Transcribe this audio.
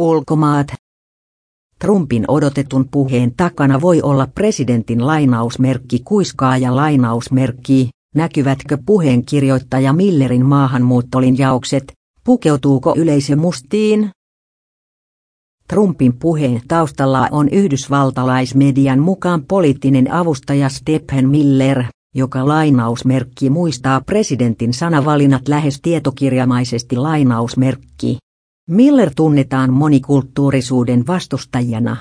Ulkomaat. Trumpin odotetun puheen takana voi olla presidentin lainausmerkki kuiskaa ja lainausmerkki, näkyvätkö puheen kirjoittaja Millerin maahanmuuttolinjaukset, pukeutuuko yleisö mustiin? Trumpin puheen taustalla on yhdysvaltalaismedian mukaan poliittinen avustaja Stephen Miller, joka lainausmerkki muistaa presidentin sanavalinnat lähes tietokirjamaisesti lainausmerkki. Miller tunnetaan monikulttuurisuuden vastustajana.